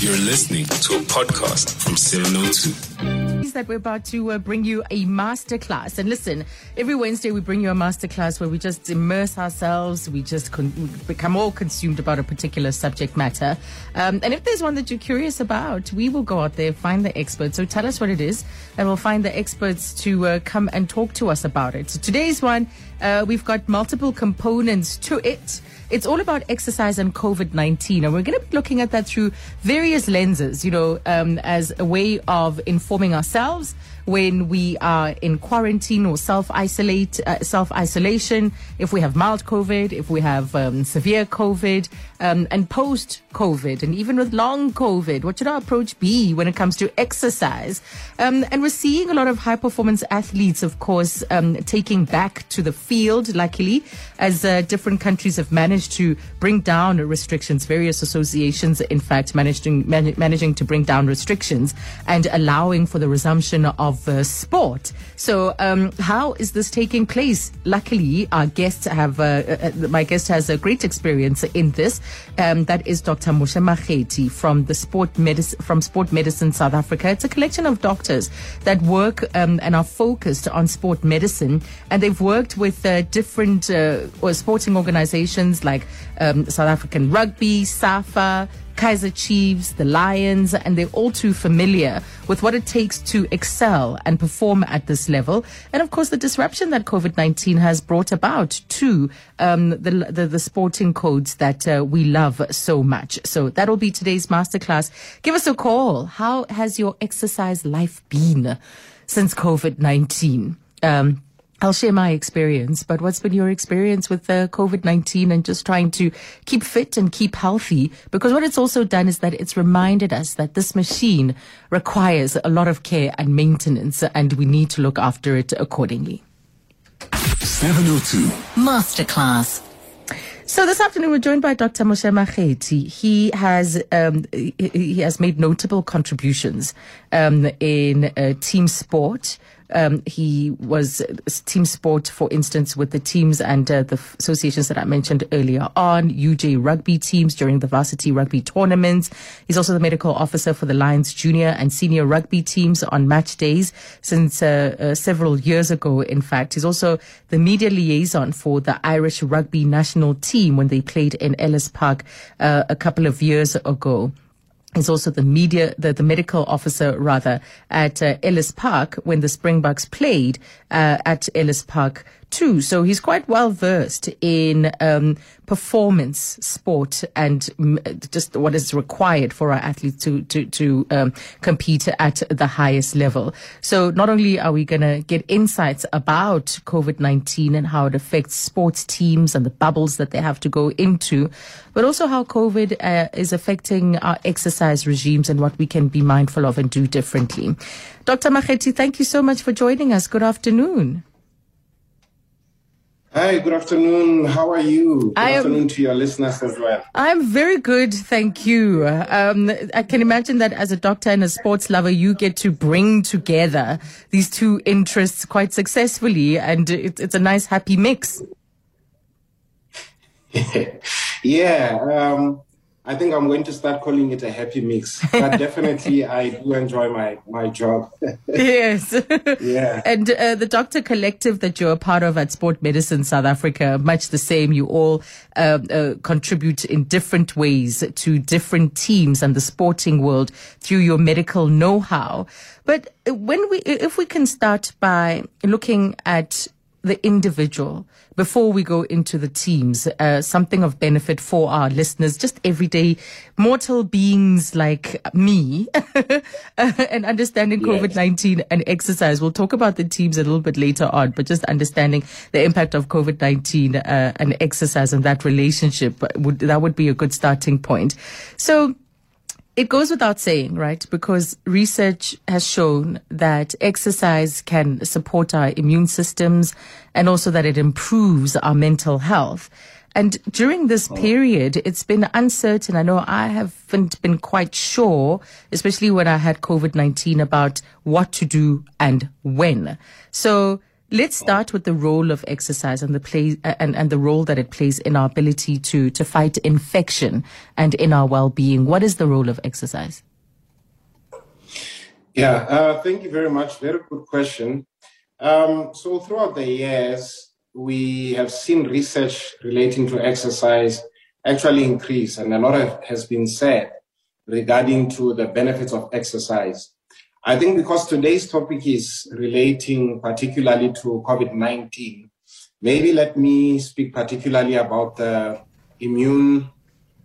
You're listening to a podcast from 702. That we're about to uh, bring you a masterclass. And listen, every Wednesday we bring you a masterclass where we just immerse ourselves, we just con- become all consumed about a particular subject matter. Um, and if there's one that you're curious about, we will go out there, find the experts. So tell us what it is, and we'll find the experts to uh, come and talk to us about it. So today's one, uh, we've got multiple components to it. It's all about exercise and COVID 19. And we're going to be looking at that through various lenses, you know, um, as a way of informing ourselves when we are in quarantine or self isolate, uh, self isolation, if we have mild COVID, if we have um, severe COVID, um, and post COVID, and even with long COVID, what should our approach be when it comes to exercise? Um, and we're seeing a lot of high performance athletes, of course, um, taking back to the field, luckily, as uh, different countries have managed to bring down restrictions. Various associations, in fact, managing, man- managing to bring down restrictions and allowing for the resumption of uh, sport. So, um, how is this taking place? Luckily, our guests have, uh, uh, my guest has a great experience in this. Um, that is Dr. Moshe Makgethi from the Sport Medicine, from Sport Medicine South Africa. It's a collection of doctors that work um, and are focused on sport medicine, and they've worked with uh, different uh, sporting organizations like um, South African Rugby, SAFA, Kaizer Chiefs, the Lions, and they're all too familiar with what it takes to excel and perform at this level. And of course, the disruption that COVID 19 has brought about to um, the, the, the, sporting codes that uh, we love so much. So that'll be today's masterclass. Give us a call. How has your exercise life been since COVID 19? Um, I'll share my experience, but what's been your experience with uh, COVID 19 and just trying to keep fit and keep healthy? Because what it's also done is that it's reminded us that this machine requires a lot of care and maintenance, and we need to look after it accordingly. 702 Masterclass. So this afternoon we're joined by Dr. Moshe Makgethi. He has um, he has made notable contributions um, in uh, team sport. Um, he was team sport, for instance, with the teams and uh, the associations that I mentioned earlier on, UJ rugby teams during the varsity rugby tournaments. He's also the medical officer for the Lions junior and senior rugby teams on match days since uh, uh, several years ago, in fact. He's also the media liaison for the Irish rugby national team when they played in Ellis Park uh, a couple of years ago. He's also the media, the, the medical officer rather at uh, Ellis Park when the Springboks played uh, at Ellis Park too. So he's quite well versed in um, performance sport and just what is required for our athletes to to to um, compete at the highest level. So not only are we going to get insights about COVID nineteen and how it affects sports teams and the bubbles that they have to go into, but also how COVID uh, is affecting our exercise regimes and what we can be mindful of and do differently. Dr. Makgethi, thank you so much for joining us. Good afternoon. Hi, good afternoon. How are you? Good I afternoon to your listeners as well. I'm very good, thank you. Um, I can imagine that as a doctor and a sports lover, you get to bring together these two interests quite successfully, and it, it's a nice, happy mix. yeah, um, I think I'm going to start calling it a happy mix. But definitely, I do enjoy my my job. yes. yeah. And uh, the doctor collective that you're a part of at Sport Medicine South Africa, much the same. You all uh, uh, contribute in different ways to different teams and the sporting world through your medical know-how. But when we, if we can start by looking at the individual before we go into the teams, uh, something of benefit for our listeners, just everyday mortal beings like me, and understanding yes. COVID 19 and exercise. We'll talk about the teams a little bit later on, but just understanding the impact of COVID 19 uh, and exercise and that relationship, would, that would be a good starting point. So, it goes without saying, right? Because research has shown that exercise can support our immune systems and also that it improves our mental health. And during this oh. period, it's been uncertain. I know I haven't been quite sure, especially when I had COVID 19 about what to do and when. So Let's start with the role of exercise and the play uh, and, and the role that it plays in our ability to to fight infection and in our well-being. What is the role of exercise? Yeah, uh, thank you very much. Very good question. Um, so throughout the years, we have seen research relating to exercise actually increase, and a lot has been said regarding to the benefits of exercise. I think because today's topic is relating particularly to COVID-19, maybe let me speak particularly about the immune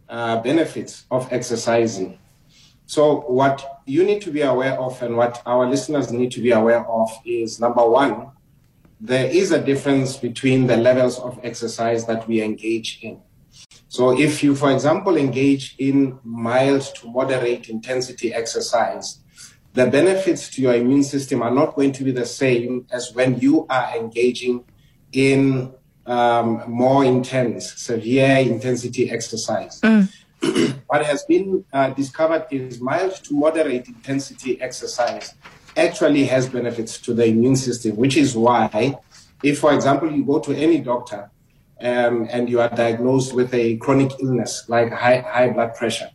uh, benefits of exercising. So what you need to be aware of and what our listeners need to be aware of is number one, there is a difference between the levels of exercise that we engage in. So if you, for example, engage in mild to moderate intensity exercise, the benefits to your immune system are not going to be the same as when you are engaging in um, more intense, severe intensity exercise. Mm. what has been uh, discovered is mild to moderate intensity exercise actually has benefits to the immune system, which is why, if, for example, you go to any doctor um, and you are diagnosed with a chronic illness like high, high blood pressure,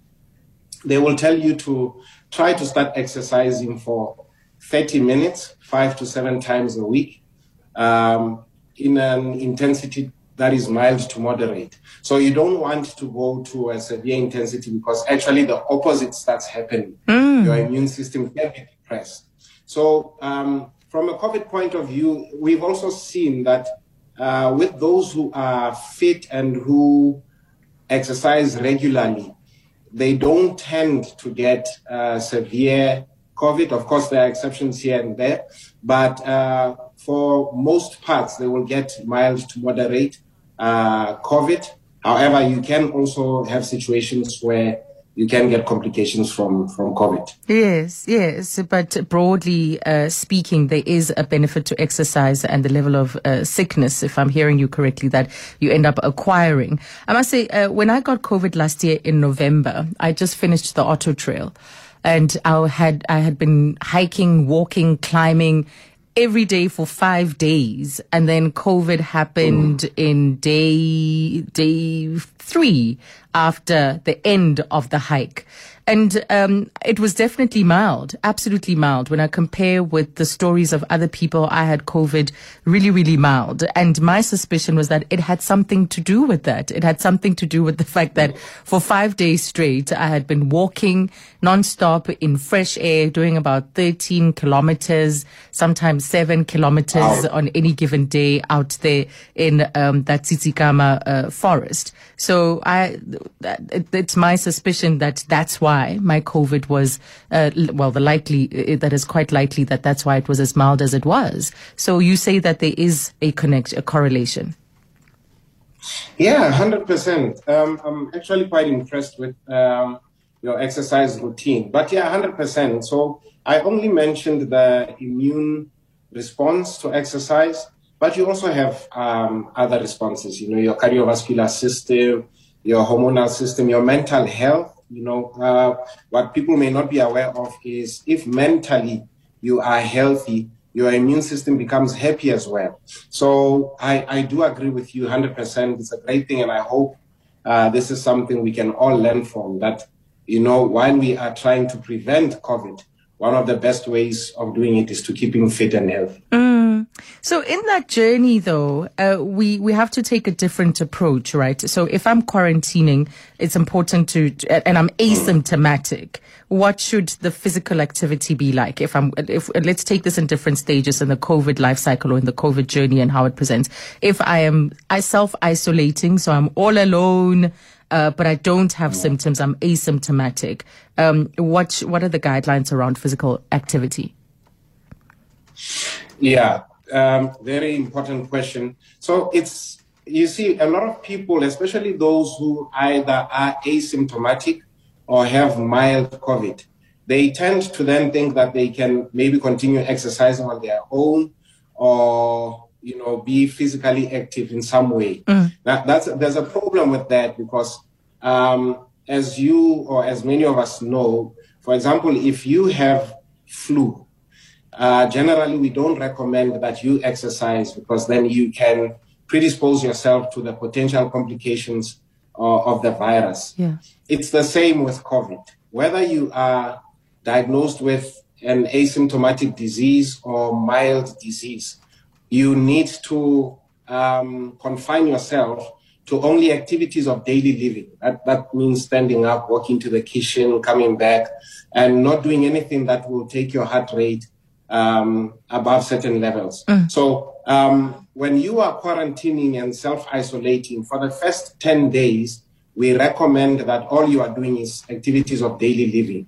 they will tell you to try to start exercising for 30 minutes, five to seven times a week, um, in an intensity that is mild to moderate. So you don't want to go to a severe intensity because actually the opposite starts happening. Mm. Your immune system can be depressed. So um, from a COVID point of view, we've also seen that uh, with those who are fit and who exercise regularly, they don't tend to get uh, severe COVID. Of course, there are exceptions here and there, but uh, for most parts, they will get mild to moderate uh, COVID. However, you can also have situations where you can get complications from from COVID. Yes, yes, but broadly uh, speaking, there is a benefit to exercise and the level of uh, sickness, if I'm hearing you correctly, that you end up acquiring. I must say, uh, when I got COVID last year in November, I just finished the Otter Trail, and I had I had been hiking, walking, climbing every day for five days and then covid happened mm. in day day three after the end of the hike and um, it was definitely mild, absolutely mild. When I compare with the stories of other people, I had COVID really, really mild. And my suspicion was that it had something to do with that. It had something to do with the fact that for five days straight, I had been walking nonstop in fresh air, doing about 13 kilometers, sometimes seven kilometers wow. on any given day out there in um, that Tsitsikamma uh, forest. So I, it, it's my suspicion that that's why my COVID was, uh, well, the likely, that is quite likely that that's why it was as mild as it was. So you say that there is a connect, a correlation. Yeah, 100%. Um, I'm actually quite impressed with um, your exercise routine. But yeah, 100%. So I only mentioned the immune response to exercise, but you also have um, other responses, you know, your cardiovascular system, your hormonal system, your mental health you know, uh, what people may not be aware of is if mentally you are healthy, your immune system becomes happy as well. So I, I do agree with you 100%. It's a great thing. And I hope uh, this is something we can all learn from that, you know, while we are trying to prevent COVID, one of the best ways of doing it is to keeping fit and healthy. Mm. So in that journey, though, uh, we we have to take a different approach, right? So if I'm quarantining, it's important to, and I'm asymptomatic. What should the physical activity be like? If I'm, if let's take this in different stages in the COVID life cycle or in the COVID journey and how it presents. If I am I self isolating, so I'm all alone uh, but I don't have symptoms. I'm asymptomatic. Um, what what are the guidelines around physical activity? Yeah, um, very important question. So it's you see a lot of people, especially those who either are asymptomatic or have mild COVID, they tend to then think that they can maybe continue exercising on their own or you know, be physically active in some way. Mm. That, that's there's a problem with that because, um, as you or as many of us know, for example, if you have flu, uh, generally we don't recommend that you exercise because then you can predispose yourself to the potential complications uh, of the virus. Yeah. It's the same with COVID. Whether you are diagnosed with an asymptomatic disease or mild disease, you need to um, confine yourself to only activities of daily living. That, that means standing up, walking to the kitchen, coming back, and not doing anything that will take your heart rate um, above certain levels. Mm. So um, when you are quarantining and self-isolating for the first 10 days, we recommend that all you are doing is activities of daily living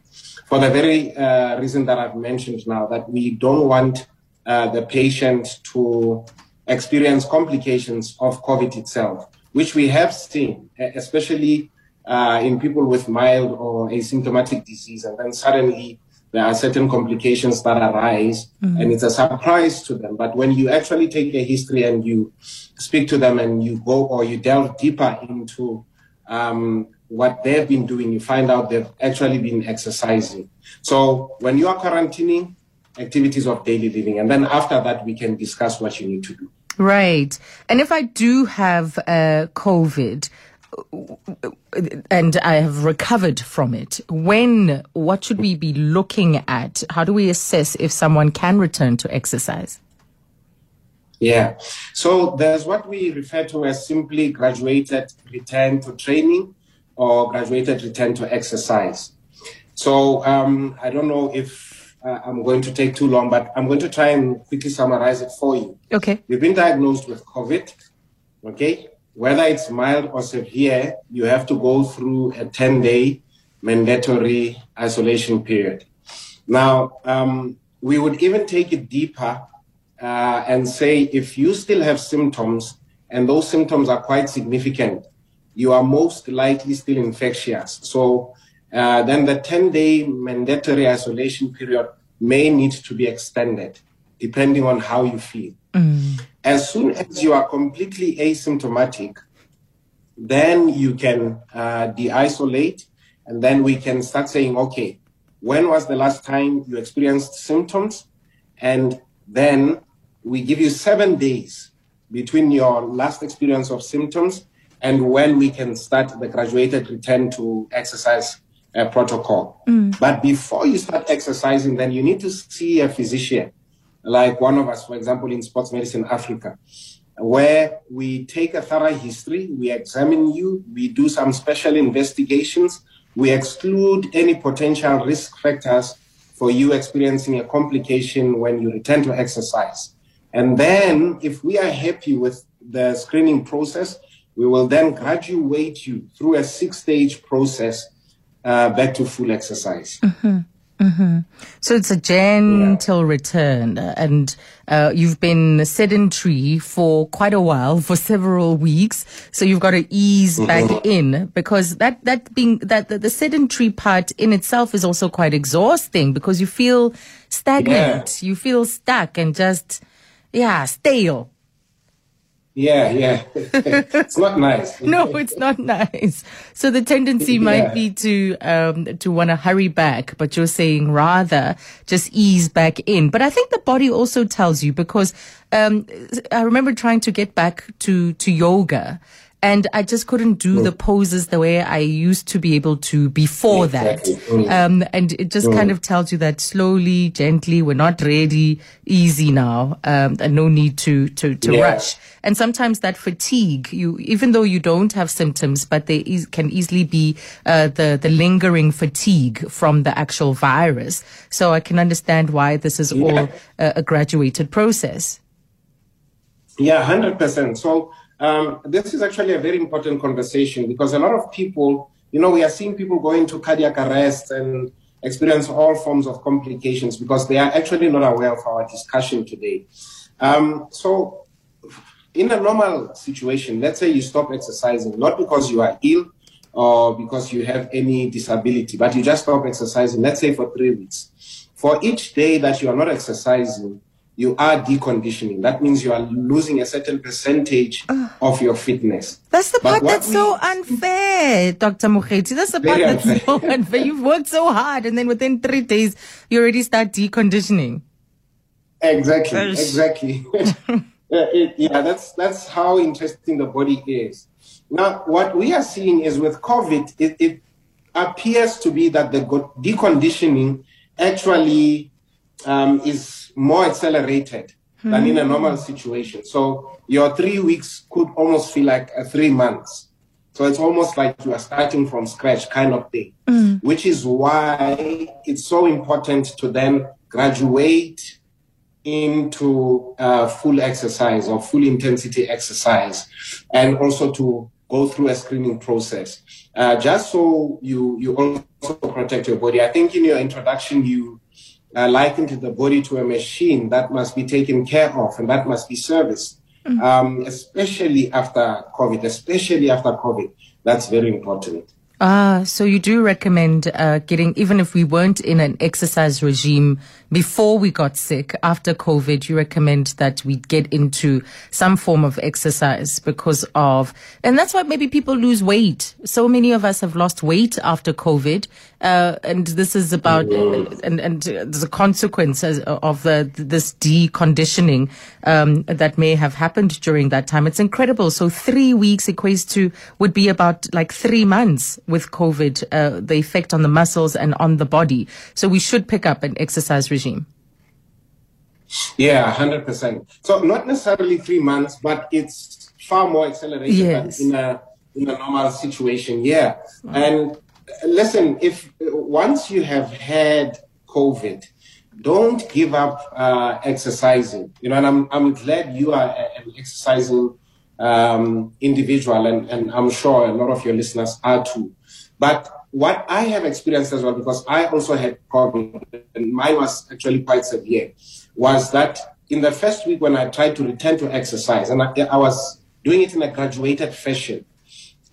for the very uh, reason that I've mentioned now, that we don't want uh, the patient to experience complications of COVID itself, which we have seen, especially uh, in people with mild or asymptomatic disease. And then suddenly there are certain complications that arise mm-hmm. and it's a surprise to them. But when you actually take a history and you speak to them and you go or you delve deeper into um, what they've been doing, you find out they've actually been exercising. So when you are quarantining, activities of daily living, and then after that, we can discuss what you need to do. Right. And if I do have uh, COVID, and I have recovered from it. When, what should we be looking at? How do we assess if someone can return to exercise? Yeah. So there's what we refer to as simply graduated return to training or graduated return to exercise. So um, I don't know if uh, I'm going to take too long, but I'm going to try and quickly summarize it for you. Okay. You've been diagnosed with COVID. Okay whether it's mild or severe, you have to go through a 10 day mandatory isolation period. Now, um, we would even take it deeper uh, and say if you still have symptoms and those symptoms are quite significant, you are most likely still infectious. So uh, then the 10 day mandatory isolation period may need to be extended depending on how you feel. Mm. As soon as you are completely asymptomatic, then you can uh, de-isolate, and then we can start saying, okay, when was the last time you experienced symptoms? And then we give you seven days between your last experience of symptoms and when we can start the graduated return to exercise uh, protocol. Mm. But before you start exercising, then you need to see a physician like one of us, for example, in Sports Medicine Africa, where we take a thorough history, we examine you, we do some special investigations, we exclude any potential risk factors for you experiencing a complication when you return to exercise. And then, if we are happy with the screening process, we will then graduate you through a six stage process uh, back to full exercise. Mm-hmm. Mm-hmm. So it's a gentle yeah. return, and uh, you've been sedentary for quite a while, for several weeks. So you've got to ease mm-hmm. back in because that that being that the, the, sedentary part in itself is also quite exhausting because you feel stagnant, yeah. you feel stuck, and just yeah, stale. Yeah, yeah. it's not nice. no, it's not nice. So the tendency yeah. might be to um to want to hurry back, but you're saying rather just ease back in. But I think the body also tells you because um I remember trying to get back to to yoga and I just couldn't do mm. the poses the way I used to be able to before exactly. that. Mm. Um, and it just mm. kind of tells you that slowly, gently, we're not ready, easy now, um, and no need to to to yeah. rush. And sometimes that fatigue, you even though you don't have symptoms, but they e- can easily be uh, the the lingering fatigue from the actual virus. So I can understand why this is yeah. all a, a graduated process. Yeah, hundred percent. So um, this is actually a very important conversation because a lot of people, you know, we are seeing people going to cardiac arrest and experience all forms of complications because they are actually not aware of our discussion today. Um, so, in a normal situation, let's say you stop exercising, not because you are ill or because you have any disability, but you just stop exercising, let's say for three weeks. For each day that you are not exercising, you are deconditioning. That means you are losing a certain percentage uh, of your fitness. That's the part that's we, so unfair, Dr. Makgethi. That's the part that's unfair. so unfair. You've worked so hard and then within three days, you already start deconditioning. Exactly, exactly. it, yeah, that's that's how interesting the body is. Now, what we are seeing is with COVID, it, it appears to be that the deconditioning actually um, is more accelerated mm-hmm. than in a normal situation. So your three weeks could almost feel like a three months. So it's almost like you are starting from scratch kind of thing, mm. which is why it's so important to then graduate into uh, full exercise or full intensity exercise and also to go through a screening process uh, just so you you also protect your body i think in your introduction you uh, likened the body to a machine that must be taken care of and that must be serviced mm-hmm. um, especially after covid especially after covid that's very important Ah, so you do recommend uh, getting, even if we weren't in an exercise regime before we got sick, after COVID, you recommend that we get into some form of exercise because of, and that's why maybe people lose weight. So many of us have lost weight after COVID. Uh, and this is about, and, and the consequence of the, this deconditioning, um, that may have happened during that time. It's incredible. So three weeks equates to, would be about like three months with COVID, uh, the effect on the muscles and on the body. So we should pick up an exercise regime. Yeah, hundred percent. So not necessarily three months, but it's far more accelerated yes. in a in a normal situation. Yeah, and listen, if once you have had COVID, don't give up uh, exercising. You know, and I'm I'm glad you are an exercising um, individual, and, and I'm sure a lot of your listeners are too. But what I have experienced as well, because I also had COVID, and mine was actually quite severe, was that in the first week when I tried to return to exercise, and I, I was doing it in a graduated fashion,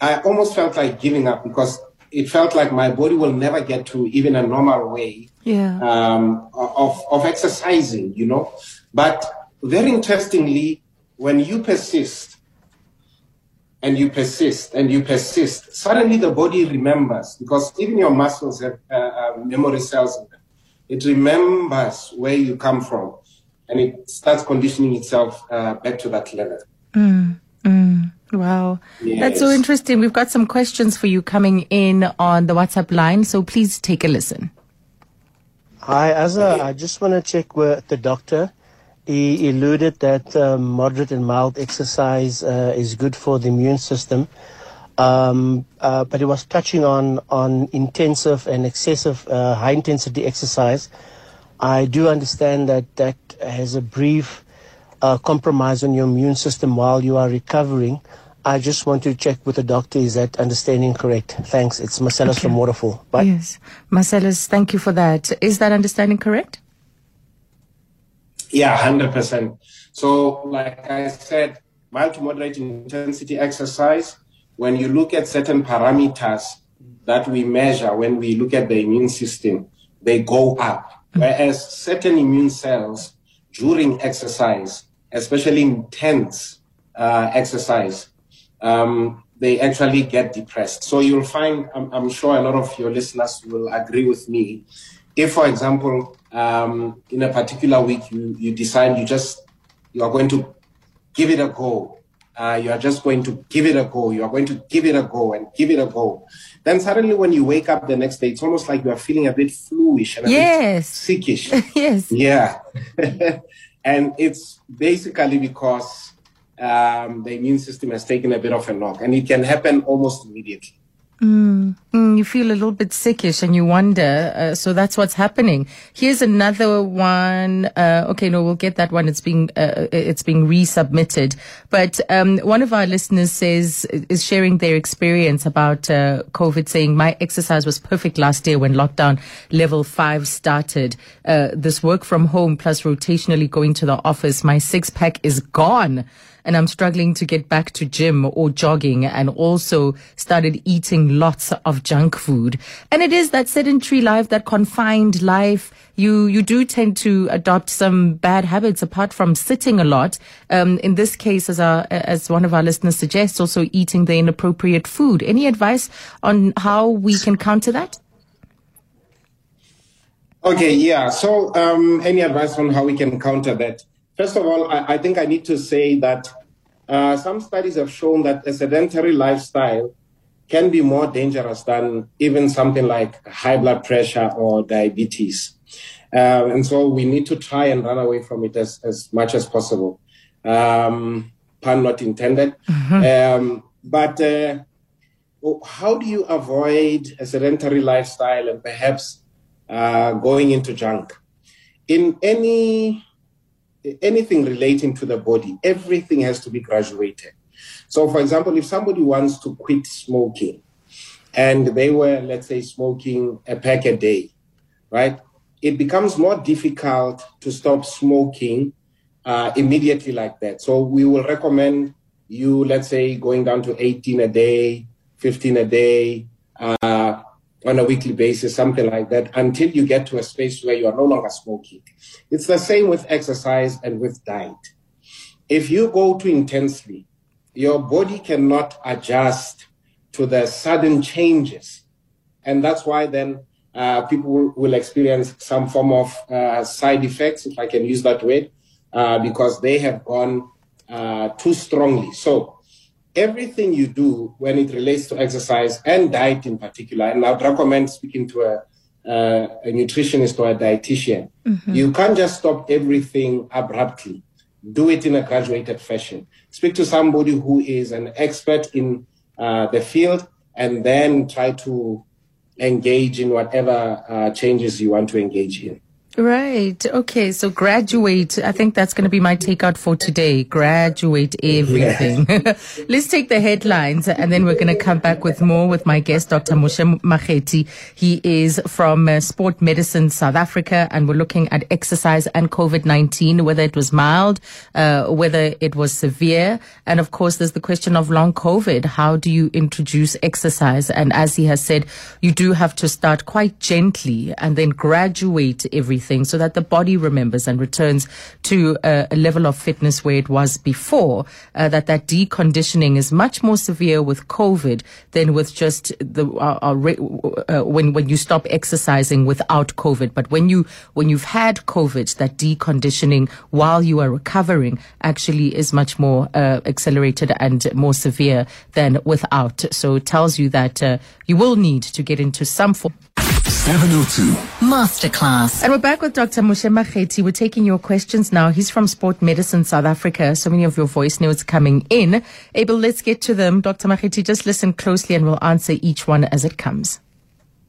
I almost felt like giving up because it felt like my body will never get to even a normal way yeah. um, of, of exercising, you know. But very interestingly, when you persist, and you persist and you persist, suddenly the body remembers because even your muscles have uh, uh, memory cells in them. It remembers where you come from and it starts conditioning itself uh, back to that level. Mm, mm, wow. Yes. That's so interesting. We've got some questions for you coming in on the WhatsApp line, so please take a listen. Hi, Asa. I just want to check with the doctor he alluded that uh, moderate and mild exercise uh, is good for the immune system. Um, uh, but he was touching on, on intensive and excessive uh, high intensity exercise. I do understand that that has a brief uh, compromise on your immune system while you are recovering. I just want to check with the doctor. Is that understanding correct? Thanks. It's Marcellus okay. from Waterfall. Bye. Yes. Marcellus, thank you for that. Is that understanding correct? Yeah, 100%. So, like I said, mild to moderate intensity exercise, when you look at certain parameters that we measure when we look at the immune system, they go up. Whereas certain immune cells during exercise, especially intense uh, exercise, um, they actually get depressed. So you'll find, I'm, I'm, sure a lot of your listeners will agree with me. If, for example, um, in a particular week you, you decide you just you are going to give it a go. Uh, you are just going to give it a go. You are going to give it a go and give it a go. Then suddenly when you wake up the next day it's almost like you are feeling a bit fluish and a yes. bit sickish. Yes. Yeah. And it's basically because um, the immune system has taken a bit of a knock and it can happen almost immediately Mm, mm, you feel a little bit sickish and you wonder. Uh, so that's what's happening. Here's another one. Uh, okay, no, we'll get that one. It's being uh, it's being resubmitted. But um, one of our listeners says is sharing their experience about uh, COVID, saying my exercise was perfect last year when lockdown level five started. Uh, this work from home plus rotationally going to the office, my six pack is gone and I'm struggling to get back to gym or jogging and also started eating lots of junk food. And it is that sedentary life, that confined life. You, you do tend to adopt some bad habits apart from sitting a lot. Um, in this case, as our, as one of our listeners suggests, also eating the inappropriate food. Any advice on how we can counter that? Okay, yeah. So, um, any advice on how we can counter that? First of all, I, I think I need to say that uh, some studies have shown that a sedentary lifestyle can be more dangerous than even something like high blood pressure or diabetes. Uh, and so we need to try and run away from it as, as much as possible. Um, pun not intended. Mm-hmm. Um, but uh, how do you avoid a sedentary lifestyle and perhaps uh, going into junk? In any anything relating to the body, everything has to be graduated. So, for example, if somebody wants to quit smoking and they were, let's say, smoking a pack a day, right? It becomes more difficult to stop smoking uh, immediately like that. So, we will recommend you, let's say, going down to 18 a day, 15 a day, uh, on a weekly basis, something like that, until you get to a space where you are no longer smoking. It's the same with exercise and with diet. If you go too intensely, your body cannot adjust to the sudden changes. And that's why then uh, people will experience some form of uh, side effects, if I can use that word, uh, because they have gone uh, too strongly. So everything you do when it relates to exercise and diet in particular, and I would recommend speaking to a, uh, a nutritionist or a dietitian, mm-hmm. you can't just stop everything abruptly. Do it in a graduated fashion. Speak to somebody who is an expert in uh, the field and then try to engage in whatever uh, changes you want to engage in. Right. Okay. So graduate. I think that's going to be my takeout for today. Graduate everything. Yes. Let's take the headlines and then we're going to come back with more with my guest, Dr. Moshe Makgethi. He is from uh, Sport Medicine South Africa and we're looking at exercise and COVID-19, whether it was mild, uh, whether it was severe. And of course, there's the question of long COVID. How do you introduce exercise? And as he has said, you do have to start quite gently and then graduate everything everything so that the body remembers and returns to a, a level of fitness where it was before. Uh, that that deconditioning is much more severe with COVID than with just the uh, uh, when when you stop exercising without COVID. But when you when you've had COVID, that deconditioning while you are recovering actually is much more uh, accelerated and more severe than without. So it tells you that uh, you will need to get into some form 702 Masterclass. And we're back with Dr. Moshe Makgethi. We're taking your questions now. He's from Sport Medicine South Africa. So many of your voice notes coming in. Abel, let's get to them. Dr. Makgethi, just listen closely and we'll answer each one as it comes.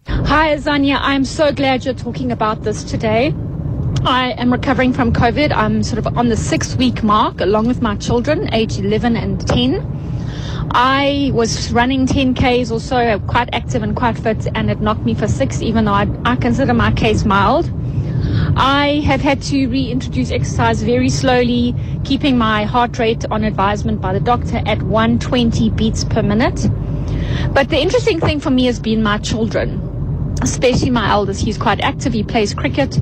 Hi, Azania. I'm so glad you're talking about this today. I am recovering from COVID. I'm sort of on the six week mark along with my children, age 11 and 10. I was running 10Ks also, quite active and quite fit, and it knocked me for six, even though I, I consider my case mild. I have had to reintroduce exercise very slowly, keeping my heart rate on advisement by the doctor at 120 beats per minute. But the interesting thing for me has been my children, especially my eldest. He's quite active, he plays cricket.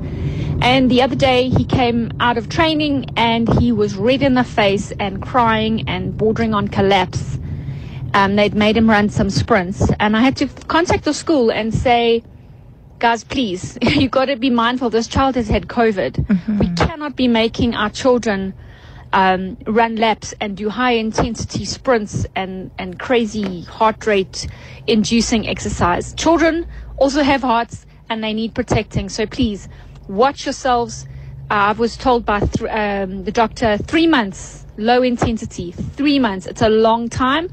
And the other day he came out of training and he was red in the face and crying and bordering on collapse um, they'd made him run some sprints. And I had to contact the school and say, guys, please, you've got to be mindful. This child has had COVID. Mm-hmm. We cannot be making our children um, run laps and do high intensity sprints and, and crazy heart rate inducing exercise. Children also have hearts and they need protecting. So please watch yourselves. Uh, I was told by th- um, the doctor three months, low intensity, three months. It's a long time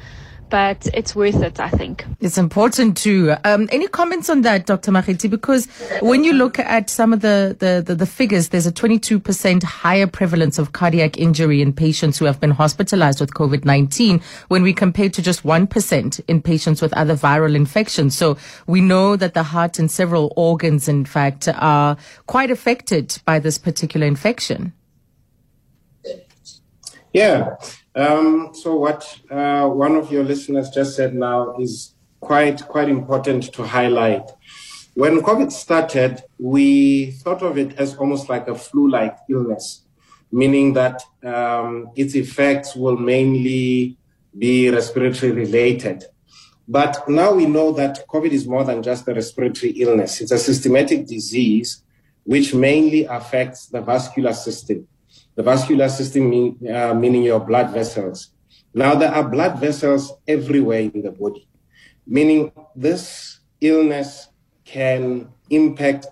but it's worth it, I think. It's important too. Um, any comments on that, Dr. Makgethi? Because when you look at some of the, the, the, the, figures, there's a 22% higher prevalence of cardiac injury in patients who have been hospitalized with COVID-19 when we compare to just 1% in patients with other viral infections. So we know that the heart and several organs, in fact, are quite affected by this particular infection. Yeah. Um, so what uh, one of your listeners just said now is quite quite important to highlight. When COVID started, we thought of it as almost like a flu-like illness, meaning that um, its effects will mainly be respiratory related. But now we know that COVID is more than just a respiratory illness. It's a systematic disease which mainly affects the vascular system. The vascular system mean, uh, meaning your blood vessels. Now there are blood vessels everywhere in the body, meaning this illness can impact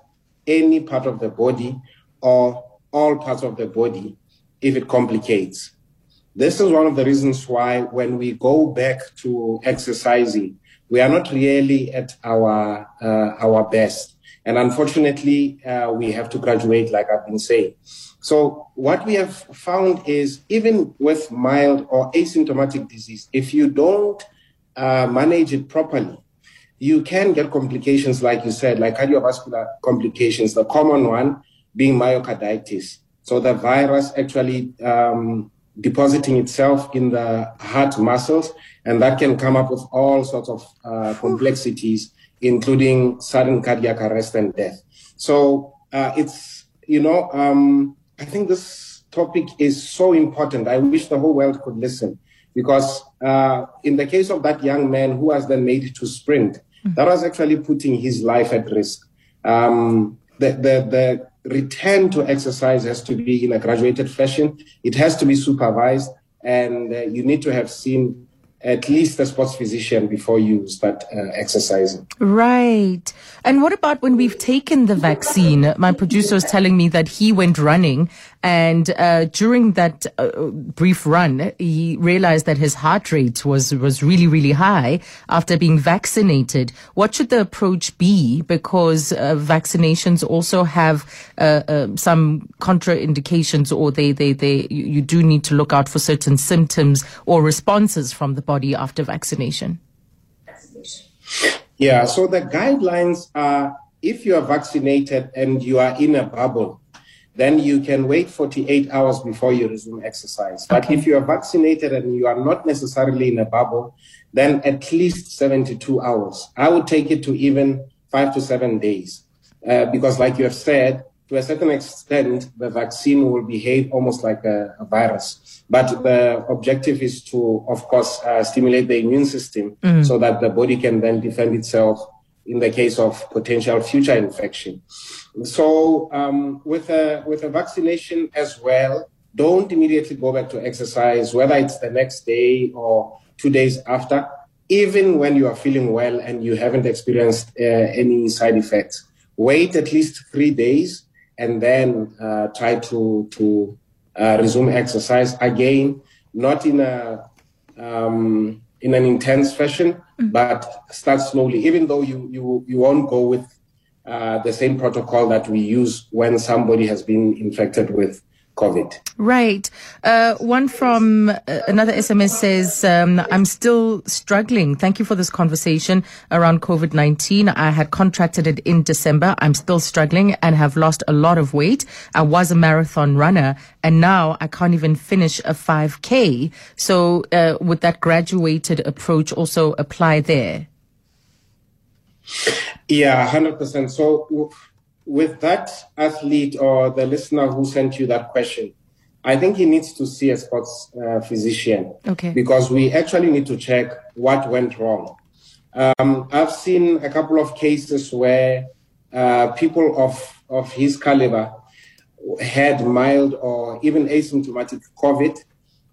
any part of the body or all parts of the body if it complicates. This is one of the reasons why when we go back to exercising, we are not really at our uh, our best. And unfortunately, uh, we have to graduate, like I've been saying. So what we have found is even with mild or asymptomatic disease, if you don't uh, manage it properly, you can get complications, like you said, like cardiovascular complications. The common one being myocarditis. So the virus actually um, depositing itself in the heart muscles, and that can come up with all sorts of uh, complexities, including sudden cardiac arrest and death. So uh, it's, you know, um, I think this topic is so important. I wish the whole world could listen because uh, in the case of that young man who was then made to sprint, mm-hmm. that was actually putting his life at risk. Um, the, the, the return to exercise has to be in a graduated fashion. It has to be supervised, and uh, you need to have seen at least a sports physician before you start uh, exercising. Right. And what about when we've taken the vaccine? My producer is telling me that he went running and uh, during that uh, brief run, he realized that his heart rate was, was really, really high after being vaccinated. What should the approach be? Because uh, vaccinations also have uh, uh, some contraindications or they, they, they, you do need to look out for certain symptoms or responses from the body after vaccination. Yeah, so the guidelines are if you are vaccinated and you are in a bubble, then you can wait 48 hours before you resume exercise. But if you are vaccinated and you are not necessarily in a bubble, then at least 72 hours. I would take it to even five to seven days. Uh, because like you have said, to a certain extent, the vaccine will behave almost like a, a virus. But the objective is to, of course, uh, stimulate the immune system mm. so that the body can then defend itself in the case of potential future infection. So um, with a with a vaccination as well, don't immediately go back to exercise, whether it's the next day or two days after, even when you are feeling well and you haven't experienced uh, any side effects. Wait at least three days and then uh, try to to uh, resume exercise again, not in a um, in an intense fashion, mm. but start slowly. Even though you you you won't go with uh, the same protocol that we use when somebody has been infected with COVID. Right. Uh, one from uh, another SMS says, um, I'm still struggling. Thank you for this conversation around COVID 19. I had contracted it in December. I'm still struggling and have lost a lot of weight. I was a marathon runner and now I can't even finish a 5K. So, uh, would that graduated approach also apply there? Yeah, 100%. So, with that athlete or the listener who sent you that question, I think he needs to see a sports uh, physician. Okay. Because we actually need to check what went wrong. Um, I've seen a couple of cases where uh, people of, of his caliber had mild or even asymptomatic COVID.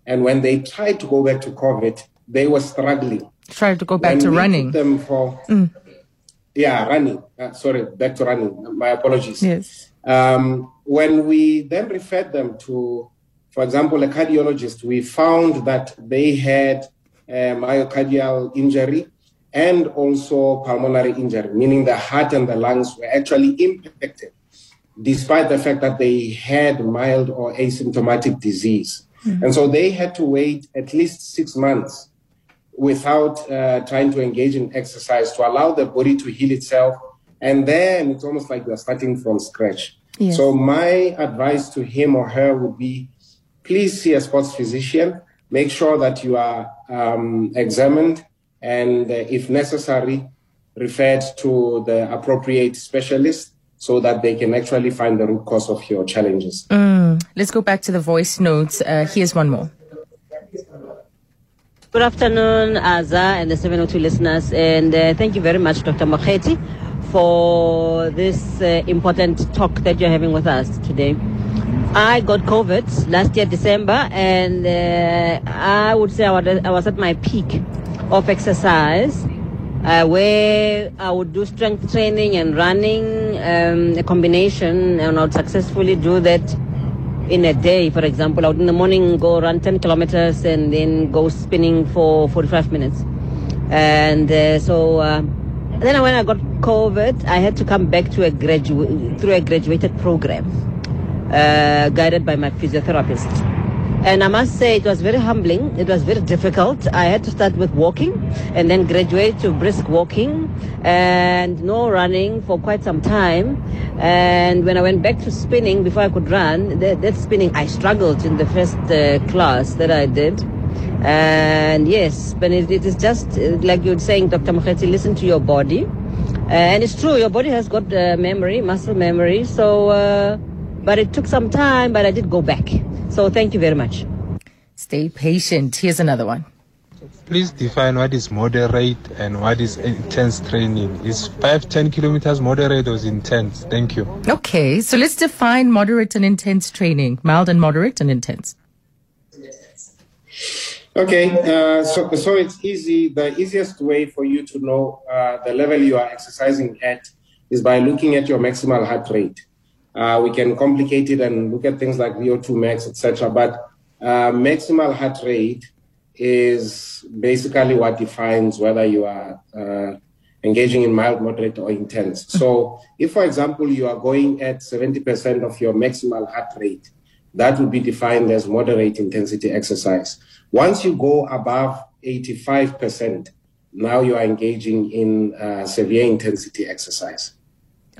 And when they tried to go back to COVID, they were struggling. Tried to go back when to running. Them for, mm. Yeah, running. Uh, sorry, back to running. My apologies. Yes. Um, when we then referred them to, for example, a cardiologist, we found that they had a myocardial injury and also pulmonary injury, meaning the heart and the lungs were actually impacted, despite the fact that they had mild or asymptomatic disease. Mm-hmm. And so they had to wait at least six months without uh, trying to engage in exercise to allow the body to heal itself. And then it's almost like you're starting from scratch. Yes. So my advice to him or her would be, please see a sports physician. Make sure that you are um, examined and uh, if necessary, referred to the appropriate specialist so that they can actually find the root cause of your challenges. Mm. Let's go back to the voice notes. Uh, here's one more. Good afternoon, Aza and the 702 listeners, and uh, thank you very much, Dr. Makgethi, for this uh, important talk that you're having with us today. I got COVID last year, December, and uh, I would say I was, I was at my peak of exercise. Uh, where I would do strength training and running, um, a combination, and I would successfully do that in a day. For example, I would in the morning go run 10 kilometers and then go spinning for 45 minutes. And uh, so uh, then when I got COVID, I had to come back to a gradu- through a graduated program uh, guided by my physiotherapist. And I must say it was very humbling. It was very difficult. I had to start with walking and then graduate to brisk walking and no running for quite some time. And when I went back to spinning before I could run, that, that spinning, I struggled in the first uh, class that I did. And yes, but it, it is just uh, like you're saying, Dr. Makgethi, listen to your body. And it's true, your body has got uh, memory, muscle memory. So, uh, but it took some time, but I did go back. So thank you very much. Stay patient. Here's another one. Please define what is moderate and what is intense training. Is 5, 10 kilometers moderate or is intense? Thank you. Okay, so let's define moderate and intense training. Mild and moderate and intense. Okay, uh, so so it's easy. The easiest way for you to know uh, the level you are exercising at is by looking at your maximal heart rate. Uh, we can complicate it and look at things like VO2 max, etc. But uh, maximal heart rate is basically what defines whether you are uh, engaging in mild, moderate, or intense. So, if, for example, you are going at 70% of your maximal heart rate, that would be defined as moderate intensity exercise. Once you go above 85%, now you are engaging in uh, severe intensity exercise.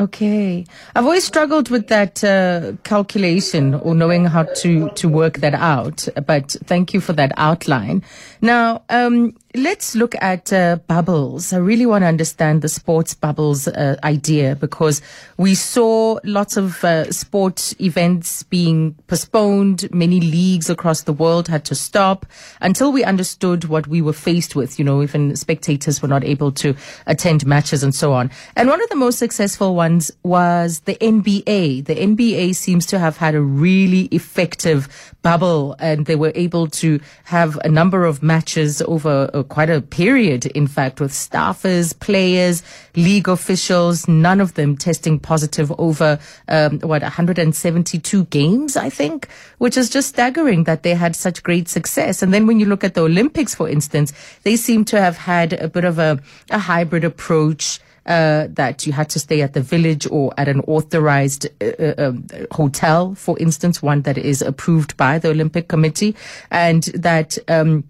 Okay. I've always struggled with that uh, calculation or knowing how to, to work that out, but thank you for that outline. Now, um, let's look at uh, bubbles. I really want to understand the sports bubbles uh, idea because we saw lots of uh, sport events being postponed. Many leagues across the world had to stop until we understood what we were faced with. You know, even spectators were not able to attend matches and so on. And one of the most successful ones was the NBA. The NBA seems to have had a really effective bubble and they were able to have a number of matches over uh, quite a period, in fact, with staffers, players, league officials, none of them testing positive over, um, what, 172 games, I think, which is just staggering that they had such great success. And then when you look at the Olympics, for instance, they seem to have had a bit of a, a hybrid approach uh, that you had to stay at the village or at an authorized uh, uh, um, hotel, for instance, one that is approved by the Olympic Committee, and that um,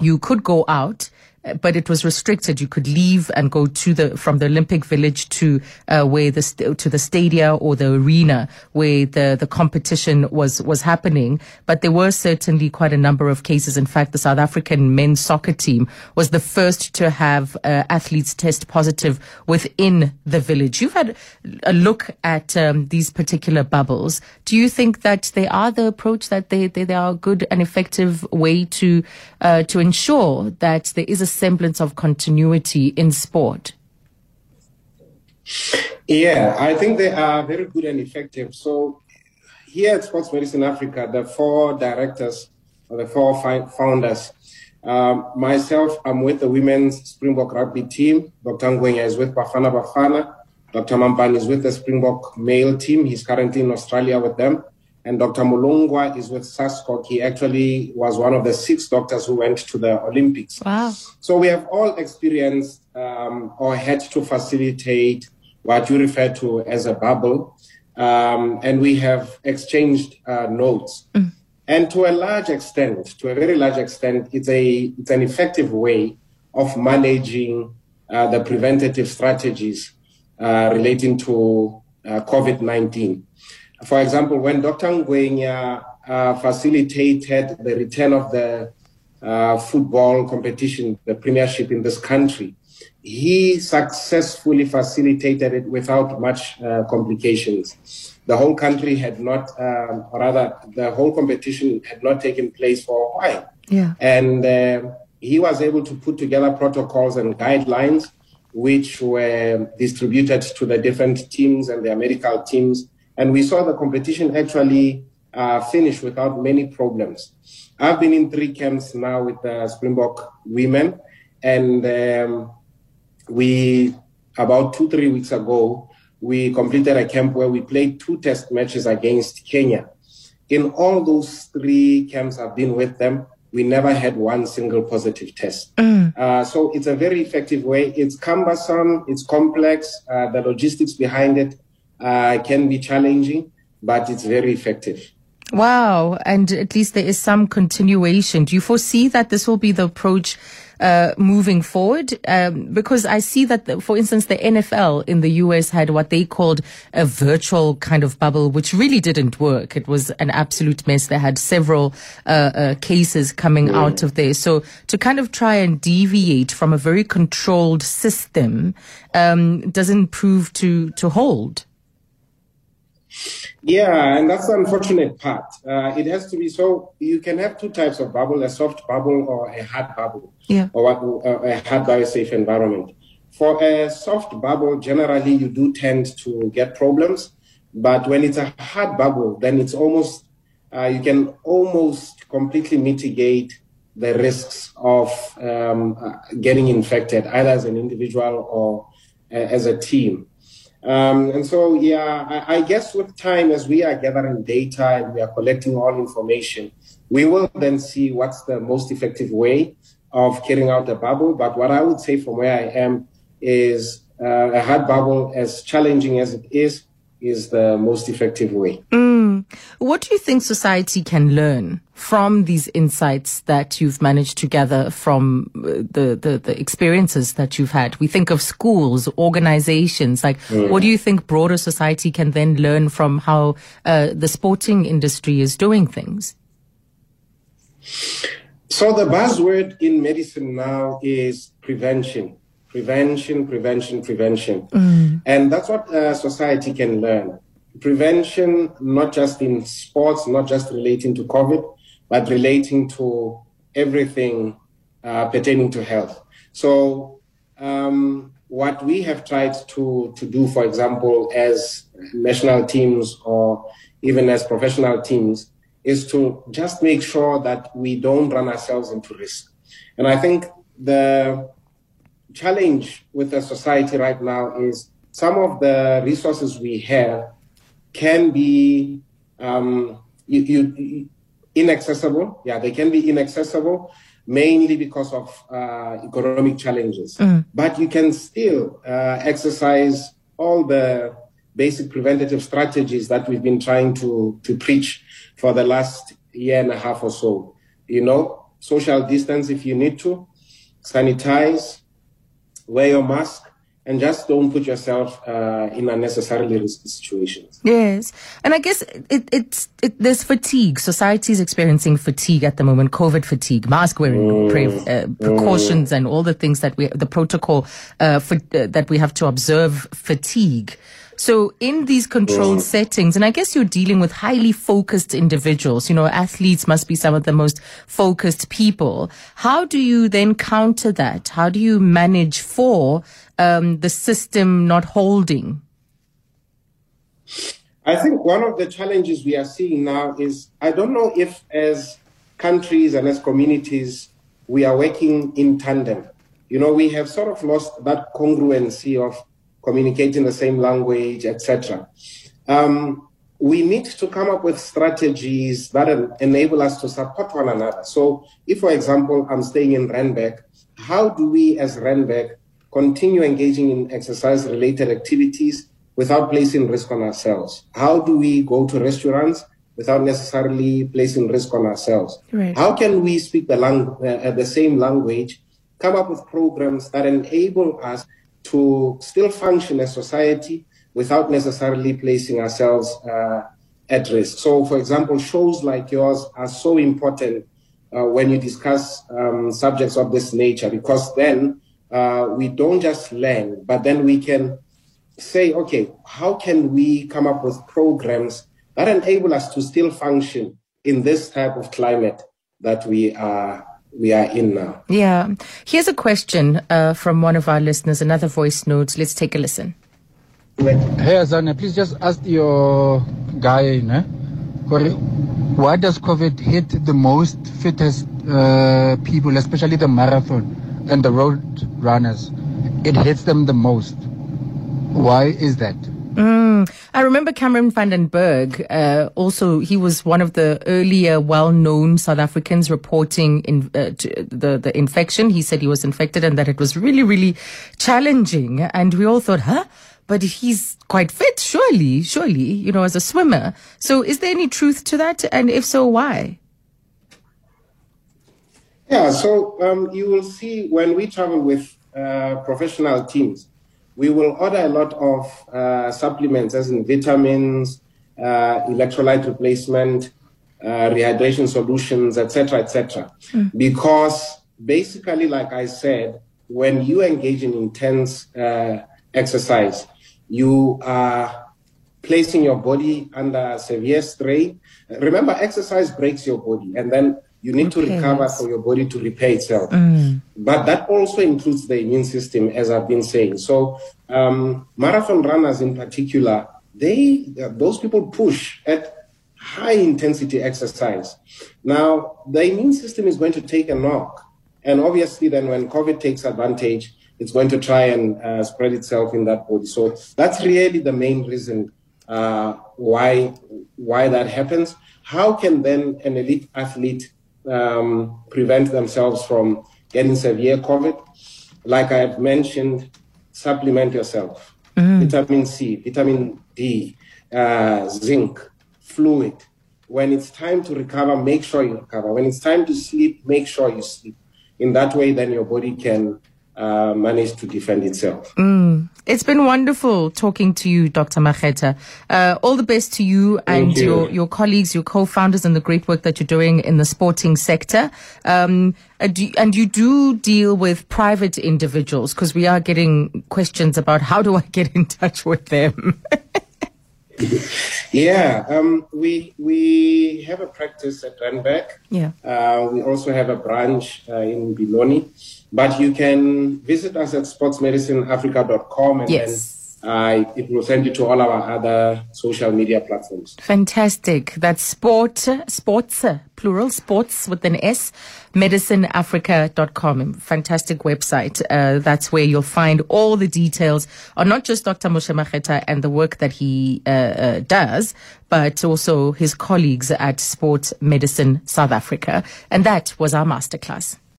you could go out but it was restricted. You could leave and go to the from the Olympic Village to uh, where the to the stadia or the arena where the the competition was was happening. But there were certainly quite a number of cases. In fact, the South African men's soccer team was the first to have uh, athletes test positive within the village. You've had a look at um, these particular bubbles. Do you think that they are the approach that they they, they are a good and effective way to uh, to ensure that there is a semblance of continuity in sport? Yeah, I think they are very good and effective. So here at Sports Medicine Africa, the four directors or the four founders, um, myself, I'm with the women's Springbok rugby team. Dr. Ngwenya is with Bafana Bafana. Dr. Mampane is with the Springbok male team. He's currently in Australia with them. And Dr. Mulungwa is with SASCOC. He actually was one of the six doctors who went to the Olympics. Wow. So we have all experienced um, or had to facilitate what you refer to as a bubble. Um, and we have exchanged uh, notes. Mm. And to a large extent, to a very large extent, it's a it's an effective way of managing uh, the preventative strategies uh, relating to uh, COVID nineteen. For example, when Dr. Ngwenya uh, facilitated the return of the uh, football competition, the premiership in this country, he successfully facilitated it without much uh, complications. The whole country had not, um, or rather, the whole competition had not taken place for a while. Yeah. And uh, he was able to put together protocols and guidelines which were distributed to the different teams and their medical teams. And we saw the competition actually uh, finish without many problems. I've been in three camps now with the Springbok women, and um, we, about two, three weeks ago, we completed a camp where we played two test matches against Kenya. In all those three camps I've been with them, we never had one single positive test. Mm. Uh, so it's a very effective way. It's cumbersome, it's complex, uh, the logistics behind it uh, can be challenging, but it's very effective. Wow. And at least there is some continuation. Do you foresee that this will be the approach uh, moving forward? Um, because I see that, the, for instance, the NFL in the US had what they called a virtual kind of bubble, which really didn't work. It was an absolute mess. They had several uh, uh, cases coming yeah. out of there. So to kind of try and deviate from a very controlled system um, doesn't prove to to hold. Yeah, and that's the unfortunate part. Uh, it has to be so. You can have two types of bubble: a soft bubble or a hard bubble, yeah. or what, uh, a hard biosafe environment. For a soft bubble, generally you do tend to get problems, but when it's a hard bubble, then it's almost uh, you can almost completely mitigate the risks of um, uh, getting infected, either as an individual or uh, as a team. Um, and so, yeah, I, I, guess with time, as we are gathering data and we are collecting all information, we will then see what's the most effective way of carrying out the bubble. But what I would say from where I am is uh, a hard bubble, as challenging as it is, is the most effective way. Mm. What do you think society can learn from these insights that you've managed to gather from uh, the, the, the experiences that you've had? We think of schools, organizations. Like, mm. what do you think broader society can then learn from how uh, the sporting industry is doing things? So the buzzword in medicine now is prevention prevention, prevention, prevention. Mm. And that's what uh, society can learn. Prevention, not just in sports, not just relating to COVID, but relating to everything uh, pertaining to health. So, um, what we have tried to, to do, for example, as national teams or even as professional teams, is to just make sure that we don't run ourselves into risk. And I think the challenge with the society right now is some of the resources we have can be um, you, you, inaccessible. Yeah, they can be inaccessible mainly because of uh, economic challenges. Mm. But you can still uh, exercise all the basic preventative strategies that we've been trying to, to preach for the last year and a half or so. You know, social distance if you need to, sanitize, wear your mask, and just don't put yourself uh, in unnecessarily risky situations. Yes, and I guess it, it's it, there's fatigue. Society is experiencing fatigue at the moment. COVID fatigue, mask wearing, mm. pre, uh, precautions, mm. and all the things that we the protocol uh, for, uh, that we have to observe. Fatigue. So in these controlled mm. settings, and I guess you're dealing with highly focused individuals, you know, athletes must be some of the most focused people. How do you then counter that? How do you manage for um, the system not holding? I think one of the challenges we are seeing now is I don't know if as countries and as communities we are working in tandem. You know, we have sort of lost that congruency of communicating the same language, etc. Um, we need to come up with strategies that enable us to support one another. So, if, for example, I'm staying in Randburg, how do we as Randburg continue engaging in exercise related activities without placing risk on ourselves? How do we go to restaurants without necessarily placing risk on ourselves? Right. How can we speak the, lang- uh, the same language, come up with programs that enable us to still function as society without necessarily placing ourselves uh, at risk. So, for example, shows like yours are so important uh, when you discuss um, subjects of this nature because then uh, we don't just learn, but then we can say, okay, how can we come up with programs that enable us to still function in this type of climate that we are we are in now. Yeah. Here's a question uh, from one of our listeners, another voice note. Let's take a listen. Hey Azania, please just ask your guy, ne? Why does COVID hit the most fittest uh, people, especially the marathon and the road runners? It hits them the most. Why is that? Mm. I remember Cameron van der Burgh. Uh, also, he was one of the earlier well-known South Africans reporting in, uh, the the infection. He said he was infected and that it was really, really challenging. And we all thought, huh? But he's quite fit, surely, surely, you know, as a swimmer. So, is there any truth to that? And if so, why? Yeah, so um, you will see when we travel with uh, professional teams we will order a lot of uh, supplements, as in vitamins, uh, electrolyte replacement, uh, rehydration solutions, etc., etc. Mm. Because basically, like I said, when you engage in intense uh, exercise, you are placing your body under severe strain. Remember, exercise breaks your body, and then you need okay. to recover for your body to repair itself. Mm. But that also includes the immune system, as I've been saying. So, um, marathon runners in particular, they uh, those people push at high intensity exercise. Now, the immune system is going to take a knock, and obviously, then when COVID takes advantage, it's going to try and uh, spread itself in that body. So that's really the main reason uh, why why that happens. How can then an elite athlete um, prevent themselves from getting severe COVID. Like I have mentioned, supplement yourself. Mm-hmm. Vitamin C, vitamin D, uh, zinc, fluid. When it's time to recover, make sure you recover. When it's time to sleep, make sure you sleep. In that way, then your body can uh, managed to defend itself. Mm. It's been wonderful talking to you, Dr. Makgethi. Uh, all the best to you and you. your, your colleagues, your co-founders, and the great work that you're doing in the sporting sector. Um, and you do deal with private individuals because we are getting questions about how do I get in touch with them. yeah, um, we we have a practice at Randburg. Yeah. Uh, we also have a branch uh, in Benoni. But you can visit us at sportsmedicineafrica.com and yes. then uh, it will send you to all our other social media platforms. Fantastic. That's sport, sports, plural, sports with an S, medicineafrica.com. Fantastic website. Uh, that's where you'll find all the details on not just Dr. Moshe Makgethi and the work that he uh, uh, does, but also his colleagues at Sport Medicine South Africa. And that was our masterclass.